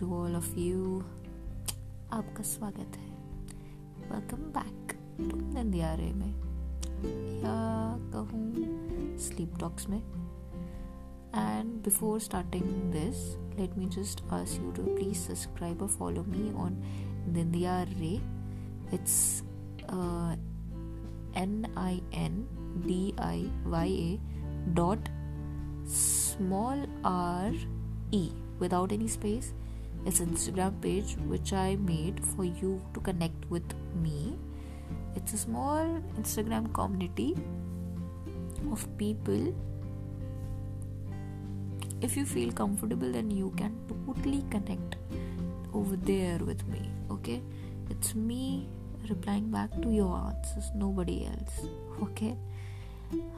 To all of you आपका स्वागत है। वेलकम बैक तुमने में। या कहूँ स्लीप टॉक्स में। And before starting this let me just ask you to please subscribe और follow me on Nindiya Re it's N I N D I Y A dot small R E without any space It's Instagram page which I made for you to connect with me. It's a small Instagram community of people. If you feel comfortable, then you can totally connect over there with me. Okay, it's me replying back to your answers, nobody else. Okay,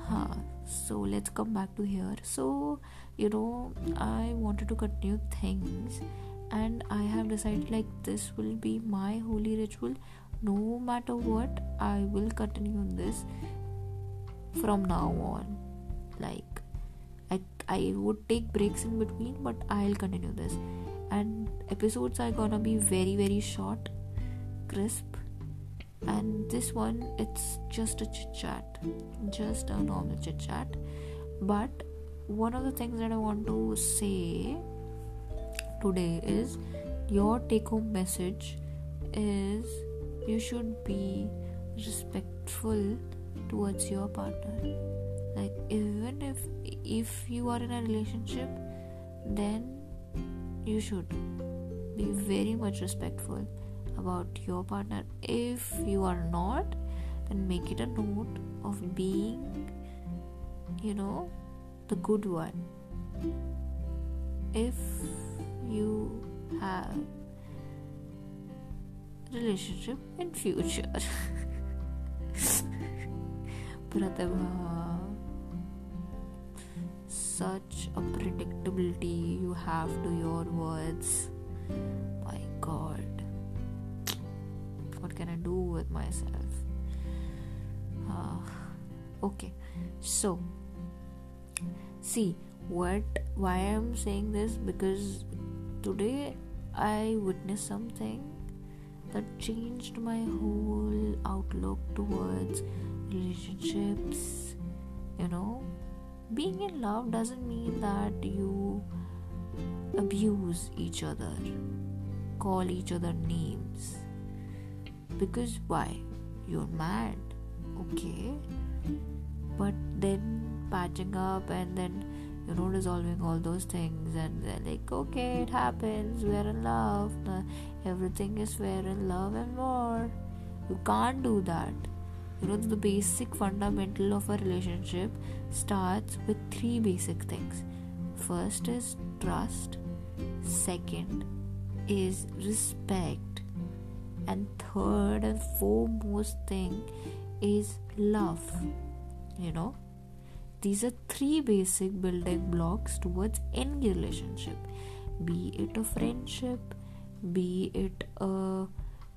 huh. so let's come back to here. So, you know, I wanted to continue things, and I have decided like this will be my holy ritual. No matter what, I will continue this from now on. Like, I, I would take breaks in between, but I'll continue this. And episodes are gonna be very, very short, crisp, and this one it's just a chit chat just a normal chit chat but one of the things that i want to say today is your take home message is you should be respectful towards your partner like even if if you are in a relationship then you should be very much respectful about your partner. If you are not, then make it a note of being, you know, the good one. If you have relationship in future. Pratibha, such a predictability you have to your words. My God what can I do with myself? Uh, okay, so see what why I'm saying this because today I witnessed something that changed my whole outlook towards relationships. You know, being in love doesn't mean that you abuse each other, call each other names because why? You're mad, okay? But then patching up and then you know resolving all those things and they're like okay it happens. We're in love. Everything is fair in love and more you can't do that. You know the basic fundamental of a relationship starts with three basic things. First is trust. Second is respect. And third and foremost thing is love. You know these are three basic building blocks towards any relationship. Be it a friendship be it a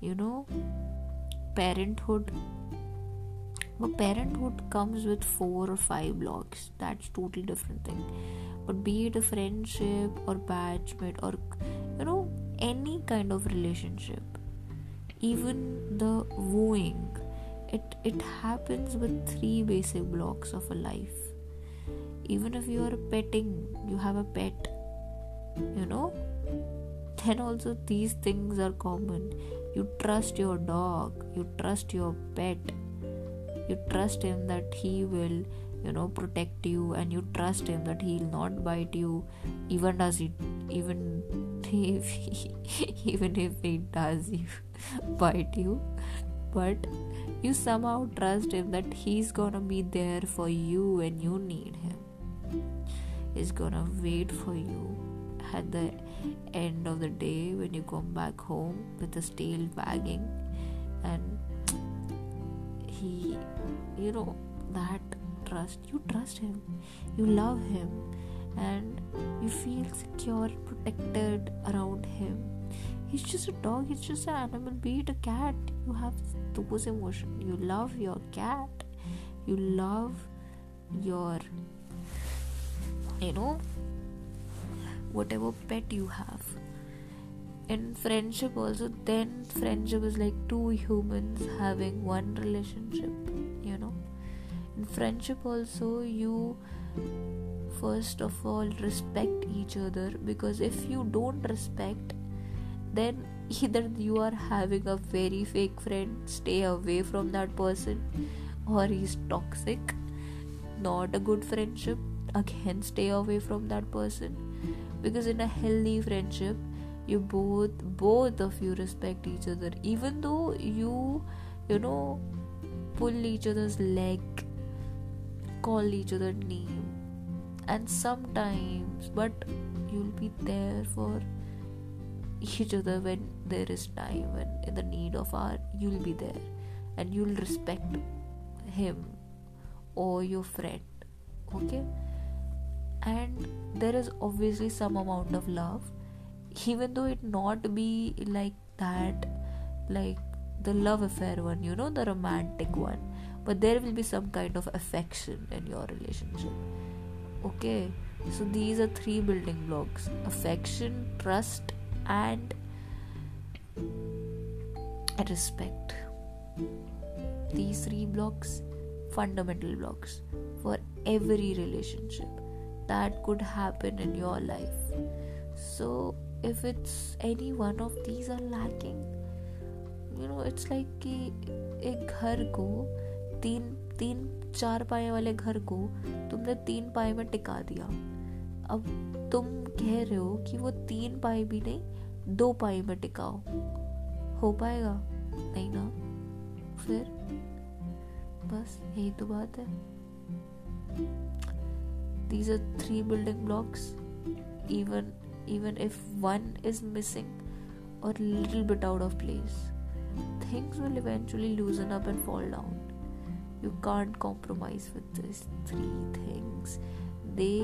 you know parenthood. But parenthood comes with four or five blocks. That's totally different thing. But be it a friendship or batchmate or you know any kind of relationship even the wooing it it happens with three basic blocks of a life even if you are petting you have a pet you know then also these things are common. You trust your dog you trust your pet you trust him that he will you know protect you and you trust him that he'll not bite you even does he even if he, even if he does bite you. But you somehow trust him that he's gonna be there for you when you need him he's gonna wait for you at the end of the day when you come back home with his tail wagging and he you know that trust you trust him. You love him. And you feel secure protected around him. He's just a dog. He's just an animal. Be it a cat you have those emotions. You love your cat. You love your you know whatever pet you have. In friendship also then friendship is like two humans having one relationship you know. In friendship also you first of all respect each other because if you don't respect then either you are having a very fake friend stay away from that person or he's toxic. Not a good friendship again stay away from that person. Because in a healthy friendship you both both of you respect each other. Even though you you know pull each other's leg call each other name and sometimes but you'll be there for each other when there is time when in the need of our you'll be there. And you'll respect him or your friend okay and there is obviously some amount of love. Even though it not be like that like the love affair one you know the romantic one but there will be some kind of affection in your relationship. Okay? So these are three building blocks. Affection trust and respect. These three blocks fundamental blocks for every relationship that could happen in your life. So, if it's any one of these are lacking, you know, it's like कि एक घर को तीन तीन, चार पाए वाले घर को तुमने तीन पाए में टिका दिया। अब तुम कह रहे हो कि वो तीन पाए भी नहीं, दो पाए में टिकाओ। हो पाएगा? नहीं ना? फिर? बस, यही तो बात है। These are three building blocks. Even even if one is missing or a little bit out of place things will eventually loosen up and fall down. You can't compromise with these three things. They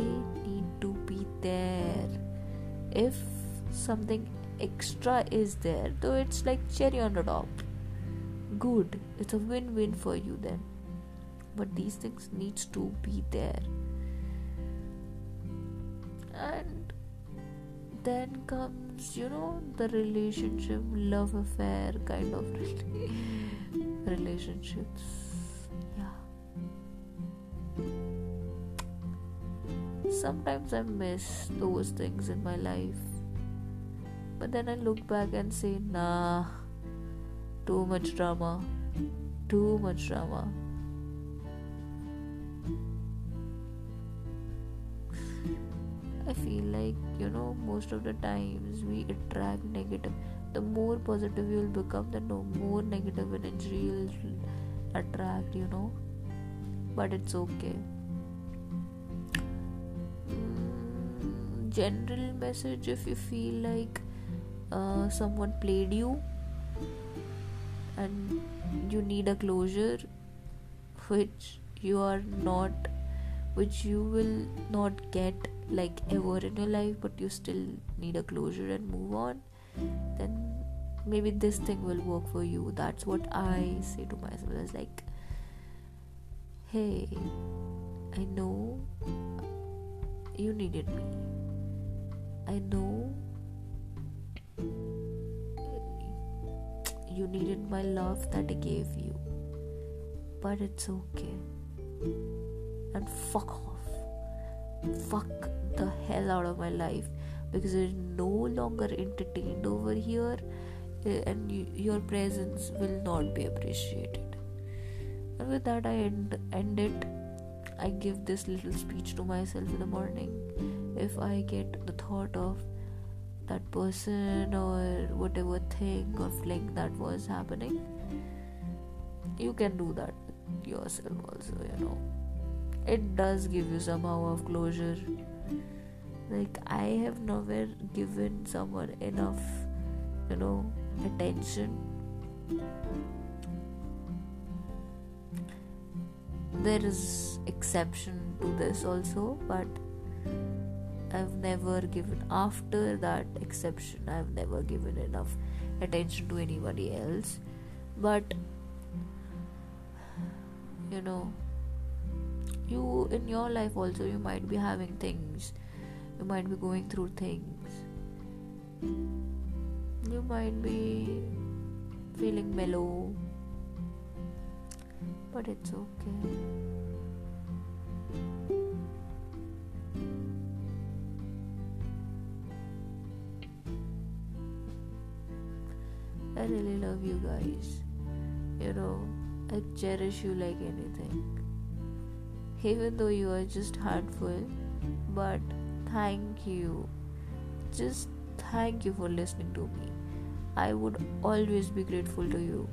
need to be there. If something extra is there though it's like cherry on the top good. It's a win-win for you then. But these things needs to be there then comes you know the relationship love affair kind of relationships. Yeah. Sometimes i miss those things in my life but then i look back and say nah too much drama too much drama feel like you know most of the times we attract negative. The more positive you will become, the more negative energy you'll attract. You know, but it's okay. Mm, general message: if you feel like uh, someone played you and you need a closure, which you are not, which you will not get like ever in your life but you still need a closure and move on then maybe this thing will work for you. That's what i say to myself. It's like hey i know you needed me. I know you needed my love that i gave you but it's okay. And fuck fuck the hell out of my life because you're no longer entertained over here eh, and you, your presence will not be appreciated. And with that i end, end it. I give this little speech to myself in the morning. If i get the thought of that person or whatever thing or fling that was happening you can do that yourself also you know it does give you somehow of closure. Like i have never given someone enough you know attention. There is exception to this also but i've never given after that exception i've never given enough attention to anybody else. But you know you in your life also you might be having things you might be going through things you might be feeling mellow, but it's okay. I really love you guys. You know, I cherish you like anything. Even though you are just handful, but thank you. Just thank you for listening to me. I would always be grateful to you,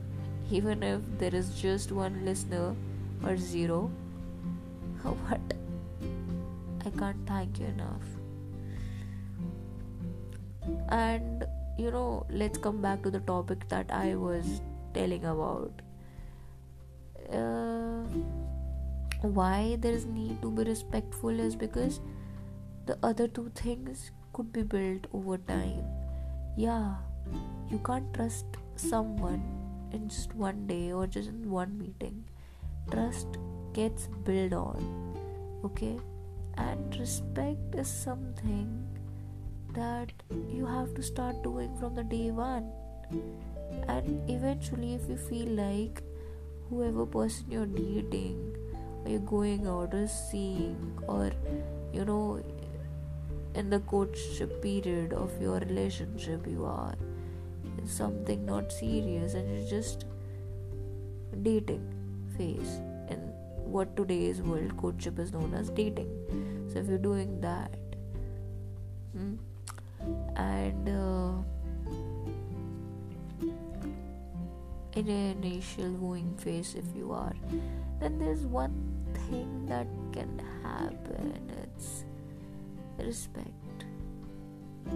even if there is just one listener or zero. But I can't thank you enough. And you know, let's come back to the topic that I was telling about. Uh, why there is need to be respectful is because the other two things could be built over time. Yeah, you can't trust someone in just one day or just in one meeting. Trust gets built on, okay? And respect is something that you have to start doing from the day one. And eventually, if you feel like whoever person you're dating, you're going out or seeing, or you know, in the courtship period of your relationship you are in something not serious and you're just dating phase. In what today's world courtship is known as dating. So if you're doing that hmm, and uh, in an initial wooing phase if you are then there's one thing that can happen it's respect.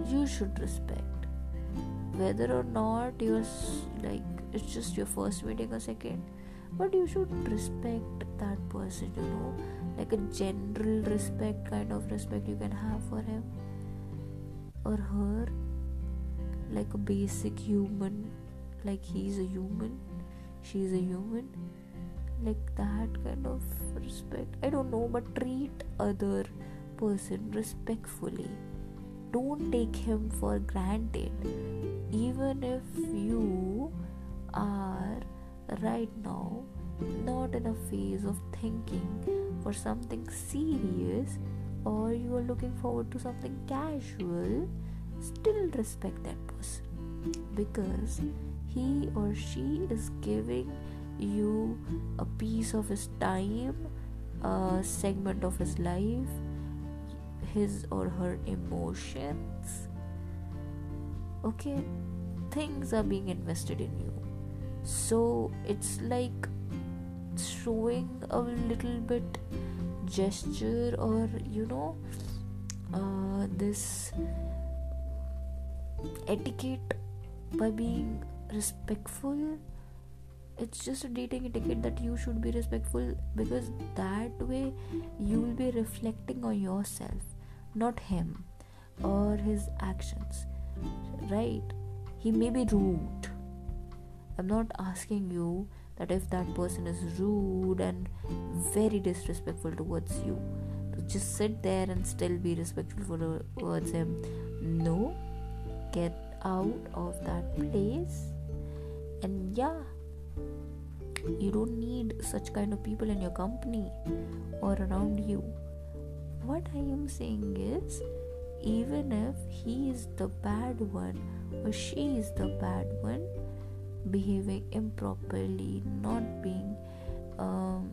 You should respect. Whether or not you're like it's just your first meeting or second, but you should respect that person, you know, like a general respect kind of respect you can have for him or her, like a basic human, like he's a human, she's a human, like that kind of respect. I don't know, but treat other person respectfully. Don't take him for granted. Even if you are right now not in a phase of thinking for something serious or you are looking forward to something casual, still respect that person because he or she is giving you a piece of his time, a segment of his life, his or her emotions. Okay, things are being invested in you. So it's like showing a little bit gesture or you know uh, this etiquette by being respectful it's just a dating etiquette that you should be respectful because that way you will be reflecting on yourself not him or his actions right? He may be rude. I'm not asking you that if that person is rude and very disrespectful towards you to just sit there and still be respectful towards him. No. Get out of that place. And yeah you don't need such kind of people in your company or around you what I am saying is, even if he is the bad one or she is the bad one, behaving improperly, not being, um,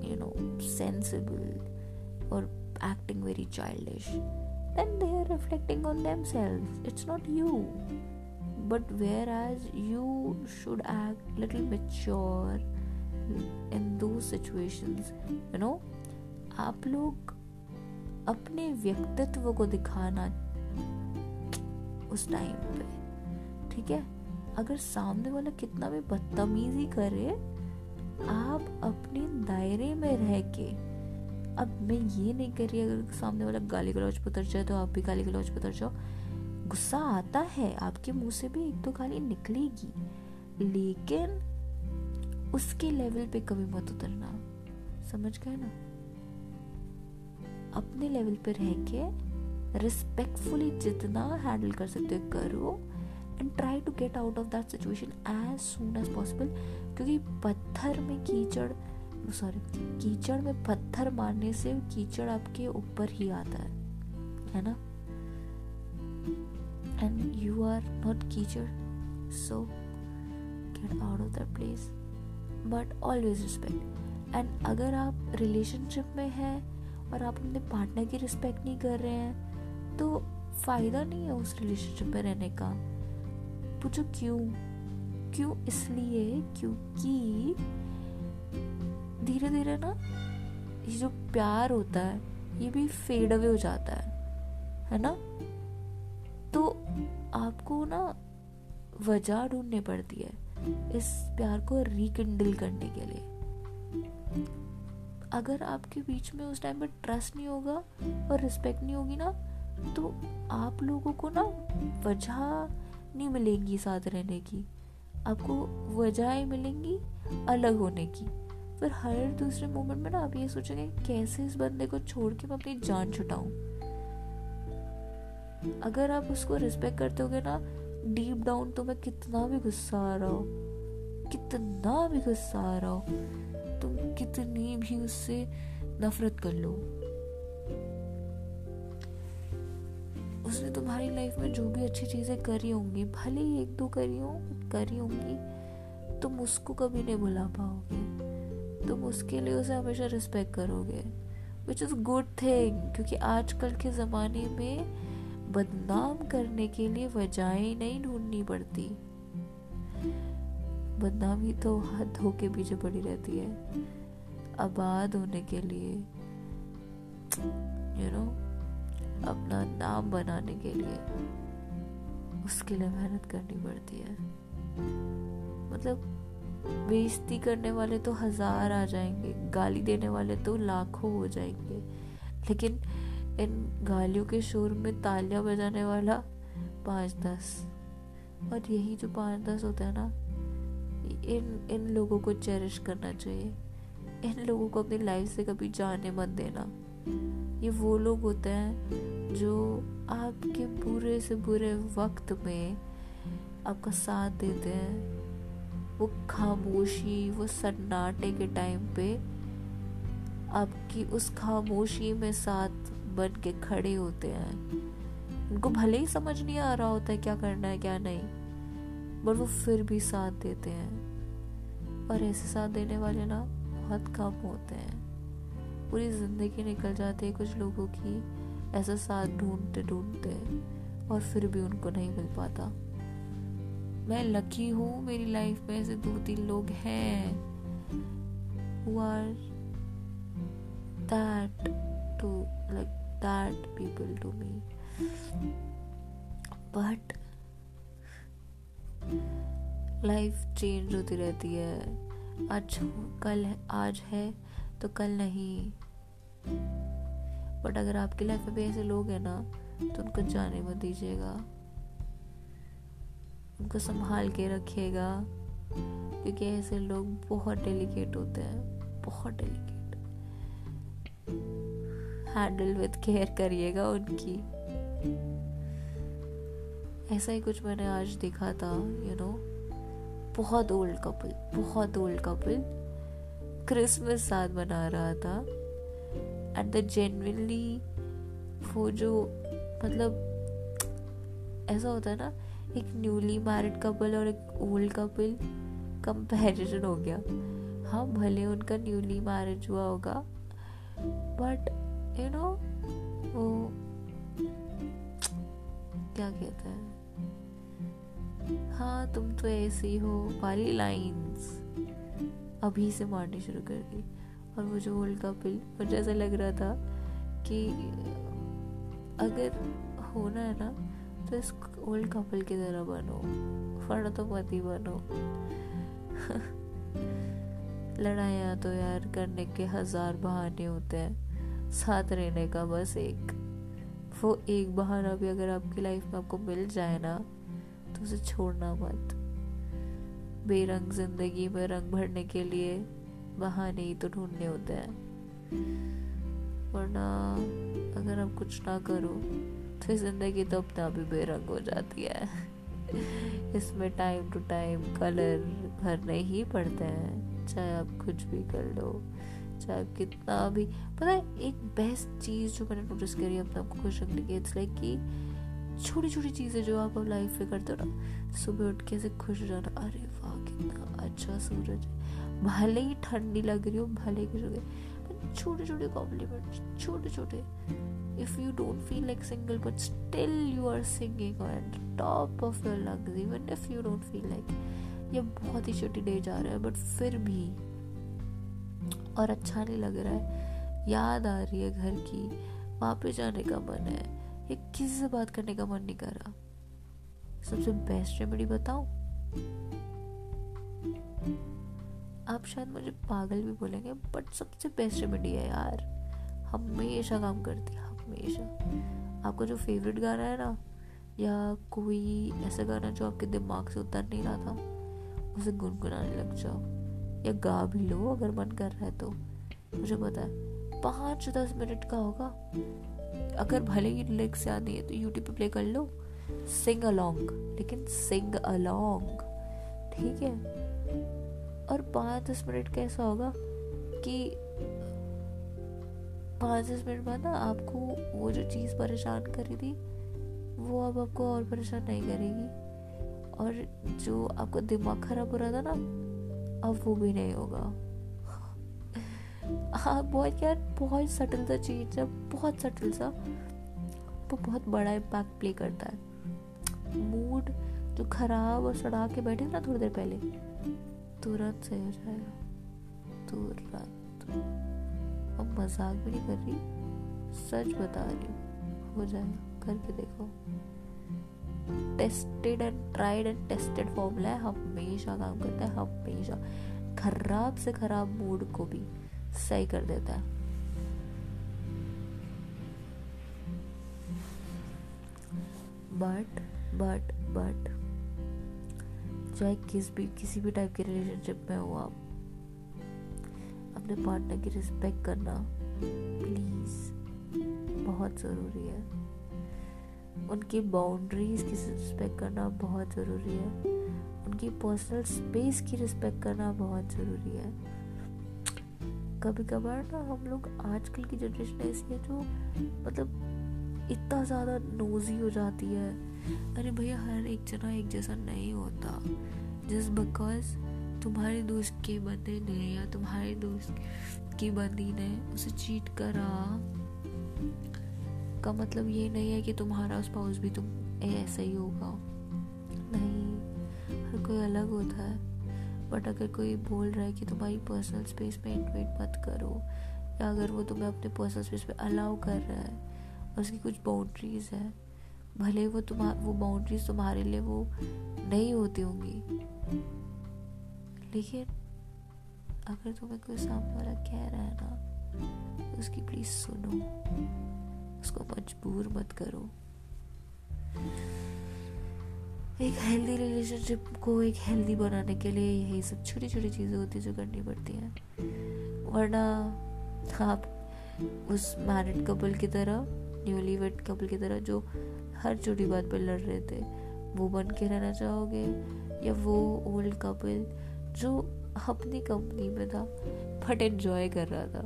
you know, sensible or acting very childish, then they are reflecting on themselves. It's not you. But whereas you should act little mature in those situations, you know, आप लोग अपने व्यक्तित्व को दिखाना उस time पे ठीक है? अगर सामने वाला कितना भी बदतमीजी करे आप अपने दायरे में रह के अब मैं ये नहीं कर रही अगर सामने वाला गाली गलौज पर जाए तो आप भी गाली गलौज पर जाओ। गुस्सा आता है, आपके मुँह से भी एक दो गाली निकलेगी। लेकिन उसके लेवल पे कभी मत उतरना। समझ गए ना? अपने लेवल पे रह के रिस्पेक्टफुली जितना हैंडल कर सकते हो, करो and try to get out of that situation as soon as possible क्योंकि पत्थर में कीचड़ सॉरी कीचड़ में पत्थर मारने से कीचड़ आपके ऊपर ही आता है। है ना? एंड यू आर नॉट कीचड़ so get out of that place but always respect and अगर आप रिलेशनशिप में हैं और आप अपने पार्टनर की रिस्पेक्ट नहीं कर रहे हैं तो फ़ायदा नहीं है उस रिलेशनशिप में रहने का। पूछो क्यों? क्यों इसलिए? क्योंकि धीरे धीरे ना ये जो प्यार होता है, ये भी फेड अवे हो जाता है। है ना? आपको ना वजह ढूंढनी पड़ती है इस प्यार को रिकिंडल करने के लिए। अगर आपके बीच में उस टाइम पर ट्रस्ट नहीं होगा और रिस्पेक्ट नहीं होगी ना तो आप लोगों को ना वजह नहीं मिलेंगी साथ रहने की। आपको वजह मिलेंगी अलग होने की। फिर हर दूसरे मोमेंट में ना आप ये सोचेंगे, कैसे इस बंदे को छोड़ के मैं अपनी जान छुटाऊं? अगर आप उसको रिस्पेक्ट करते होगे ना डीप डाउन तो मैं कितना भी गुस्सा आ रहा हो। कितना भी गुस्सा आ रहा हो। तुम कितनी भी उससे नफरत कर लो। उसने तुम्हारी लाइफ में जो भी अच्छी चीज़ें करी होंगी, भले ही एक दो करी हो, करी होंगी, तुम उसको कभी नहीं भुला पाओगे। तुम उसके लिए उसे हमेशा रिस्पेक्ट करोगे विच इज़ गुड थिंग क्योंकि आजकल के ज़माने में बदनाम करने के लिए वजहें नहीं ढूंढनी पड़ती। बदनामी तो हाथ धो के पीछे पड़ी रहती है। आबाद होने के लिए यू you नो know, अपना नाम बनाने के लिए उसके लिए मेहनत करनी पड़ती है। मतलब बेइज्जती करने वाले तो हज़ार आ जाएँगे गाली देने वाले तो लाखों हो जाएँगे। लेकिन इन गालियों के शोर में तालियाँ बजाने वाला पाँच दस। और यही जो पाँच दस होता है ना, इन इन लोगों को चेरिश करना चाहिए। इन लोगों को अपनी लाइफ से कभी जाने मत देना। ये वो लोग होते हैं जो आपके बुरे से बुरे वक्त में आपका साथ देते हैं। वो खामोशी, वो सन्नाटे के टाइम पे आपकी उस खामोशी में साथ बन के खड़े होते हैं। उनको भले ही समझ नहीं आ रहा होता है क्या करना है, क्या नहीं बट वो फिर भी साथ देते हैं। और ऐसे साथ देने वाले ना बहुत कम होते हैं। पूरी ज़िंदगी निकल जाती है कुछ लोगों की, ऐसा साथ ढूंढते ढूंढते, और फिर भी उनको नहीं मिल पाता। मैं लकी हूँ, मेरी लाइफ में ऐसे दो तीन लोग हैं। Who are that to, like that people to me but life change होती रहती है। आज, कल आज है तो कल नहीं। बट अगर आपकी लाइफ में भी ऐसे लोग हैं ना तो उनको जाने मत दीजिएगा। उनको संभाल के रखिएगा। क्योंकि ऐसे लोग बहुत डेलिकेट होते हैं, बहुत डेलिकेट हैंडल विद केयर करिएगा उनकी। ऐसा ही कुछ मैंने आज देखा था यू you नो know, बहुत ओल्ड कपल बहुत ओल्ड कपल क्रिसमस साथ मना रहा था। एंड द जेनविनली वो जो मतलब ऐसा होता है ना एक न्यूली मैरिड कपल और एक ओल्ड कपल कंपैरिजन हो गया। हाँ भले उनका न्यूली मैरिज हुआ होगा बट यू नो वो क्या कहते हैं? हाँ तुम तो ऐसी हो वाली लाइंस। अभी से मारनी शुरू कर दी। और वो जो ओल्ड कपिल मुझे ऐसा लग रहा था कि अगर होना है ना तो इस ओल्ड कपल की तरह बनो। फड़ा तो मत ही बनो। लड़ाइया तो यार करने के हज़ार बहाने होते हैं। साथ रहने का बस एक। वो एक बहाना भी अगर आपकी लाइफ में आपको मिल जाए ना तो उसे छोड़ना मत। बेरंग ज़िंदगी में रंग भरने के लिए बहाने ही तो ढूँढने होते हैं। वरना अगर आप कुछ ना करो फिर ज़िंदगी तो अपना भी बेरंग हो जाती है। इसमें टाइम टू टाइम कलर भरने ही पड़ते हैं, चाहे आप कुछ भी कर लो। चाहे कितना भी। पता है, एक बेस्ट चीज़ जो मैंने नोटिस करी अपने आपको खुश रखने की इट्स लाइक कि छोटी छोटी चीज़ें जो आप लाइफ में करते हो ना, सुबह उठ के ऐसे खुश हो जाना, अरे वाह, कितना अच्छा सूरज है। भले ही ठंडी लग रही हो, भले ही कुछ छोटे छोटे कॉम्प्लीमेंट छोटे छोटे if you don't feel like single, but still you are singing on top of your lungs even if you don't feel like, ये बहुत ही छोटी डे जा रहा है बट फिर भी और अच्छा नहीं लग रहा है। याद आ रही है घर की। वहाँ पे जाने का मन है। ये किसी से बात करने का मन नहीं कर रहा। सबसे बेस्ट रेमेडी बताऊँ? आप शायद मुझे पागल भी बोलेंगे बट सबसे बेस्ट रेमेडी है यार। हमेशा काम करती है, हमेशा। आपका जो फेवरेट गाना है ना, या कोई ऐसा गाना जो आपके दिमाग से उतर नहीं रहा था, उसे गुनगुनाने लग जाओ। या गा भी लो, अगर मन कर रहा है तो। मुझे पता है, पाँच दस मिनट का होगा। अगर भले ही लिरिक्स याद नहीं है तो यूट्यूब पे प्ले कर लो। सिंग अलोंग लेकिन सिंग अलोंग ठीक है? और पाँच दस मिनट कैसा होगा कि पाँच दस मिनट बाद ना आपको वो जो चीज़ परेशान कर रही थी, वो अब आपको और परेशान नहीं करेगी। और जो आपका दिमाग खराब हो रहा था ना अब वो भी नहीं होगा। हाँ बहुत यार, बहुत सटल सा चीज़ है बहुत सटल सा। वो बहुत बड़ा इम्पैक्ट प्ले करता है। मूड जो खराब और सड़ा के बैठे ना थोड़ी देर पहले, तुरंत सही हो जाएगा। तुरंत। अब मज़ाक भी नहीं कर रही, सच बता रही हूँ, हो जाएगा। करके देखो। Tested and tried and tested formula है, हमेशा काम करता है, हमेशा। खराब से खराब मूड को भी सही कर देता है। बट बट बट चाहे किस भी, किसी भी टाइप के रिलेशनशिप में हो आप, अपने पार्टनर की रिस्पेक्ट करना प्लीज़ बहुत ज़रूरी है। उनकी बाउंड्रीज की रिस्पेक्ट करना बहुत ज़रूरी है। उनकी पर्सनल स्पेस की रिस्पेक्ट करना बहुत ज़रूरी है। कभी कभार ना हम लोग आजकल की जनरेशन ऐसी है जो मतलब इतना ज़्यादा नोजी हो जाती है। अरे भैया, हर एक जना एक जैसा नहीं होता। जस्ट बिकॉज़ तुम्हारे दोस्त के बंदे ने या तुम्हारे दोस्त की बंदी ने उसे चीट करा का मतलब ये नहीं है कि तुम्हारा स्पाउस भी तुम ऐसा ही होगा। नहीं, हर कोई अलग होता है। बट अगर कोई बोल रहा है कि तुम्हारी पर्सनल स्पेस में इन्वेट मत करो, या अगर वो तुम्हें अपने पर्सनल स्पेस में अलाउ कर रहा है, उसकी कुछ बाउंड्रीज है, भले वो तुम्हार वो बाउंड्रीज तुम्हारे लिए वो नहीं होती होंगी। लेकिन अगर तुम्हें कोई सामने वाला कह रहा है ना, उसकी प्लीज़ सुनो। उसको मजबूर मत करो। एक हेल्दी रिलेशनशिप को एक हेल्दी बनाने के लिए यही सब छोटी छोटी चीज़ें होती है जो करनी पड़ती हैं। वरना आप उस मैरिड कपल की तरह न्यूली वेड कपल की तरह जो हर छोटी बात पर लड़ रहे थे, वो बन के रहना चाहोगे? या वो ओल्ड कपल जो अपनी कंपनी में था बट एंजॉय कर रहा था,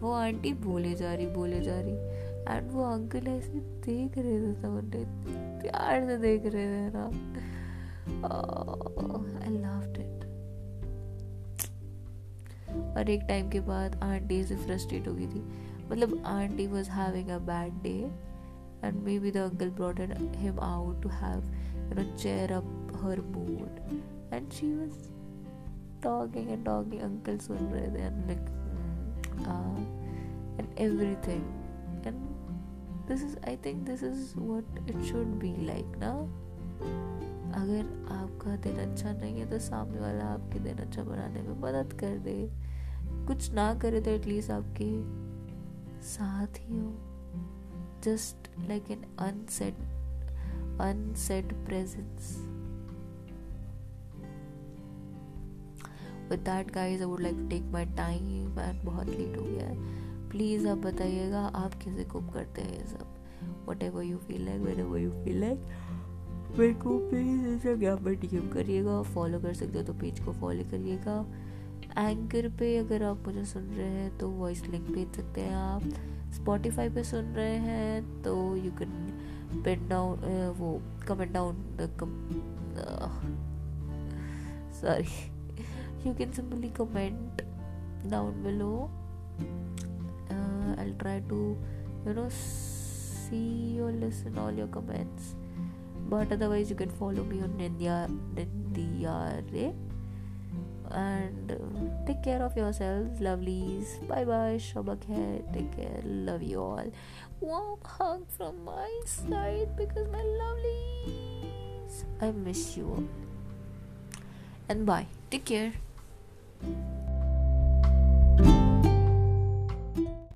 वो आंटी बोले जा रही, बोले जा रही। एंड वो अंकल ऐसे देख रहे थे सब उन्हें प्यार से देख रहे थे ना। आई लव्ड इट और एक टाइम के बाद आंटी से फ्रस्ट्रेट हो गई थी। मतलब aunty was having a bad day and maybe the uncle brought him out to have you know cheer up her mood and she was talking and talking. Uncle सुन रहे थे and like uh, this is, I think this is what it should be like ना अगर आपका दिन अच्छा नहीं है तो सामने वाला आपके दिन अच्छा बनाने में मदद कर दे। कुछ ना करे तो एटलीस्ट आपके साथ ही हो। Just like an unset unset presence with that guys I would like take my time and बहुत लेट हो गया है। प्लीज़ आप बताइएगा, आप कैसे कुक करते हैं ये सब? Whatever you feel like, whenever you feel like, मेरे को प्लीज़ इंस्टाग्राम पर डीएम करिएगा फॉलो कर सकते हो तो पेज को फॉलो करिएगा। एंकर पे अगर आप मुझे सुन रहे हैं तो वॉइस लिंक भेज सकते हैं आप। स्पॉटिफाई पे सुन रहे हैं तो यू कैन पिन डाउन वो comment down sorry you can simply comment down below I'll try to you know see or listen all your comments. But otherwise you can follow me on Nindiya and uh, take care of yourselves lovelies. Bye bye shabak take care. Love you all. Warm hug from my side because my lovelies. I miss you all. and bye. Take care